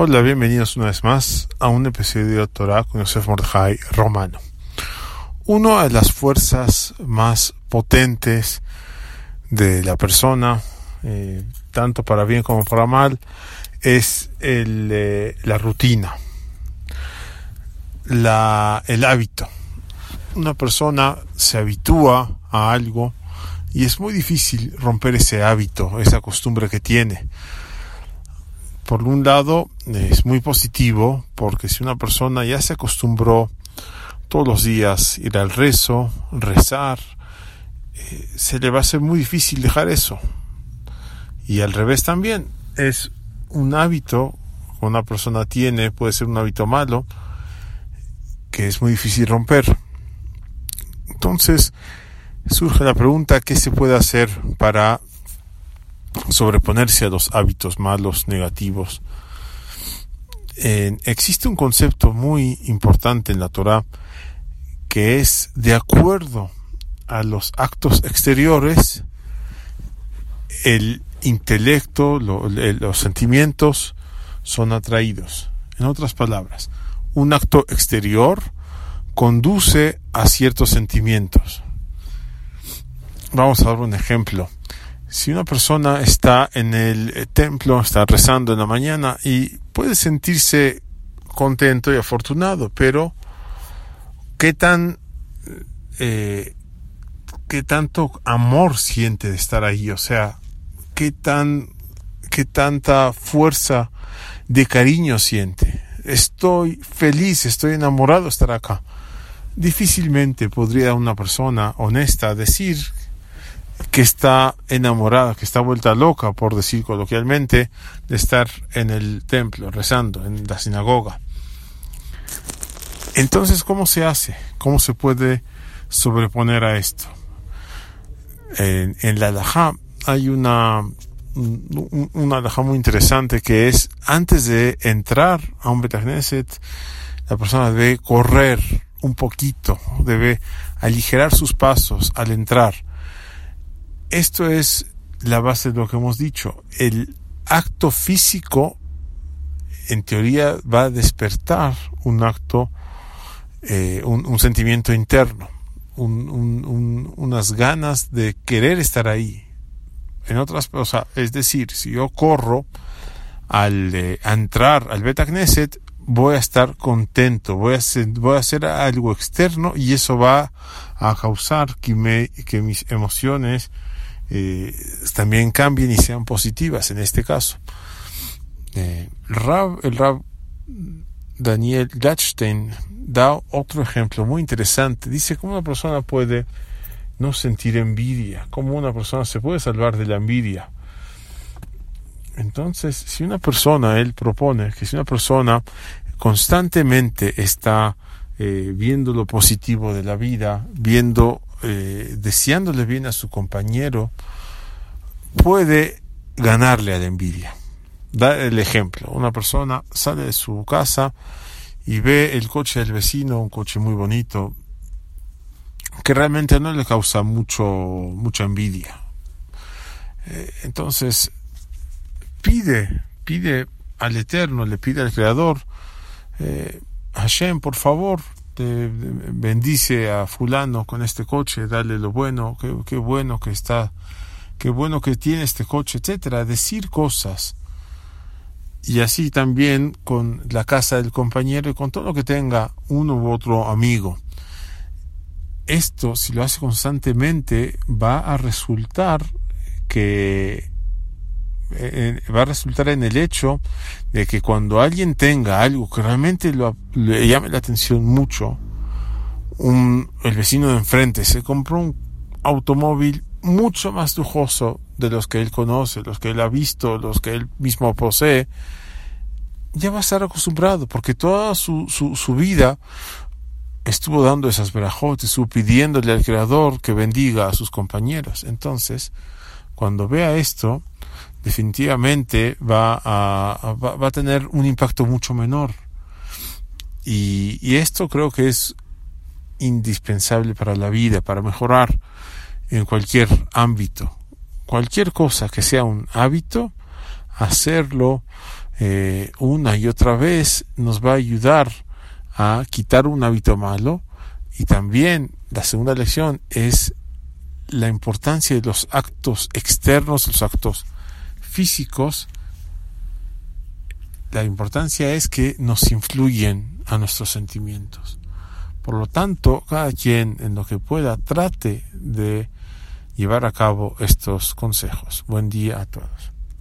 Hola, bienvenidos una vez más a un episodio de Torah con Yosef Mordechai Romano. Una de las fuerzas más potentes de la persona, eh, tanto para bien como para mal, es el, eh, la rutina, el hábito. Una persona se habitúa a algo y es muy difícil romper ese hábito, esa costumbre que tiene por un lado es muy positivo porque si una persona ya se acostumbró todos los días ir al rezo, rezar, eh, se le va a ser muy difícil dejar eso. Y al revés también, es un hábito que una persona tiene, puede ser un hábito malo, que es muy difícil romper. Entonces surge la pregunta, ¿qué se puede hacer para sobreponerse a los hábitos malos, negativos. existe un concepto muy importante en la Torah que es de acuerdo a los actos exteriores, el intelecto, los sentimientos son atraídos. En otras palabras, un acto exterior conduce a ciertos sentimientos. Vamos a dar un ejemplo. Si una persona está en el eh, templo, está rezando en la mañana y puede sentirse contento y afortunado, pero ¿qué tan eh, qué tanto amor siente de estar ahí? O sea, qué tan qué tanta fuerza de cariño siente. Estoy feliz, estoy enamorado de estar acá. Difícilmente podría una persona honesta decir que está enamorada, que está vuelta loca, por decir coloquialmente, de estar en el templo, rezando, en la sinagoga. Entonces, ¿cómo se hace? ¿Cómo se puede sobreponer a esto? En, la alajá hay una, una muy interesante que es, antes de entrar a un Betagneset, la persona debe correr un poquito, debe aligerar sus pasos al entrar esto es la base de lo que hemos dicho. El acto físico, en teoría, va a despertar un acto, eh, un, sentimiento interno, unas ganas de querer estar ahí. En otras cosas, es decir, si yo corro al eh, entrar al Beta Knesset, voy a estar contento, voy a, hacer, voy a hacer algo externo y eso va a causar que, me, que mis emociones eh, también cambien y sean positivas en este caso. Eh, el, Rab, el Rab Daniel Gatstein da otro ejemplo muy interesante. Dice cómo una persona puede no sentir envidia, cómo una persona se puede salvar de la envidia. Entonces, si una persona, él propone que si una persona constantemente está eh, viendo lo positivo de la vida, viendo eh, deseándole bien a su compañero, puede ganarle a la envidia. Da el ejemplo, una persona sale de su casa y ve el coche del vecino, un coche muy bonito, que realmente no le causa mucho, mucha envidia. Eh, entonces, pide, pide al Eterno, le pide al Creador, eh, Hashem, por favor, bendice a fulano con este coche, dale lo bueno, qué, bueno que está, qué bueno que tiene este coche, etcétera, decir cosas. Y así también con la casa del compañero y con todo lo que tenga uno u otro amigo. Esto, si lo hace constantemente, va a resultar que eh, va a resultar en el hecho de que cuando alguien tenga algo que realmente lo, le llame la atención mucho, un, el vecino de enfrente se compró un automóvil mucho más lujoso de los que él conoce, los que él ha visto, los que él mismo posee, ya va a estar acostumbrado, porque toda su, su, su vida estuvo dando esas verajotes, estuvo pidiéndole al Creador que bendiga a sus compañeros. Entonces, cuando vea esto, definitivamente va a, va, a tener un impacto mucho menor. Y, esto creo que es indispensable para la vida, para mejorar en cualquier ámbito. Cualquier cosa que sea un hábito, hacerlo eh, una y otra vez nos va a ayudar a quitar un hábito malo y también la segunda lección es la importancia de los actos externos, los actos físicos. La importancia es que nos influyen a nuestros sentimientos. Por lo tanto, cada quien en lo que pueda trate de llevar a cabo estos consejos. Buen día a todos.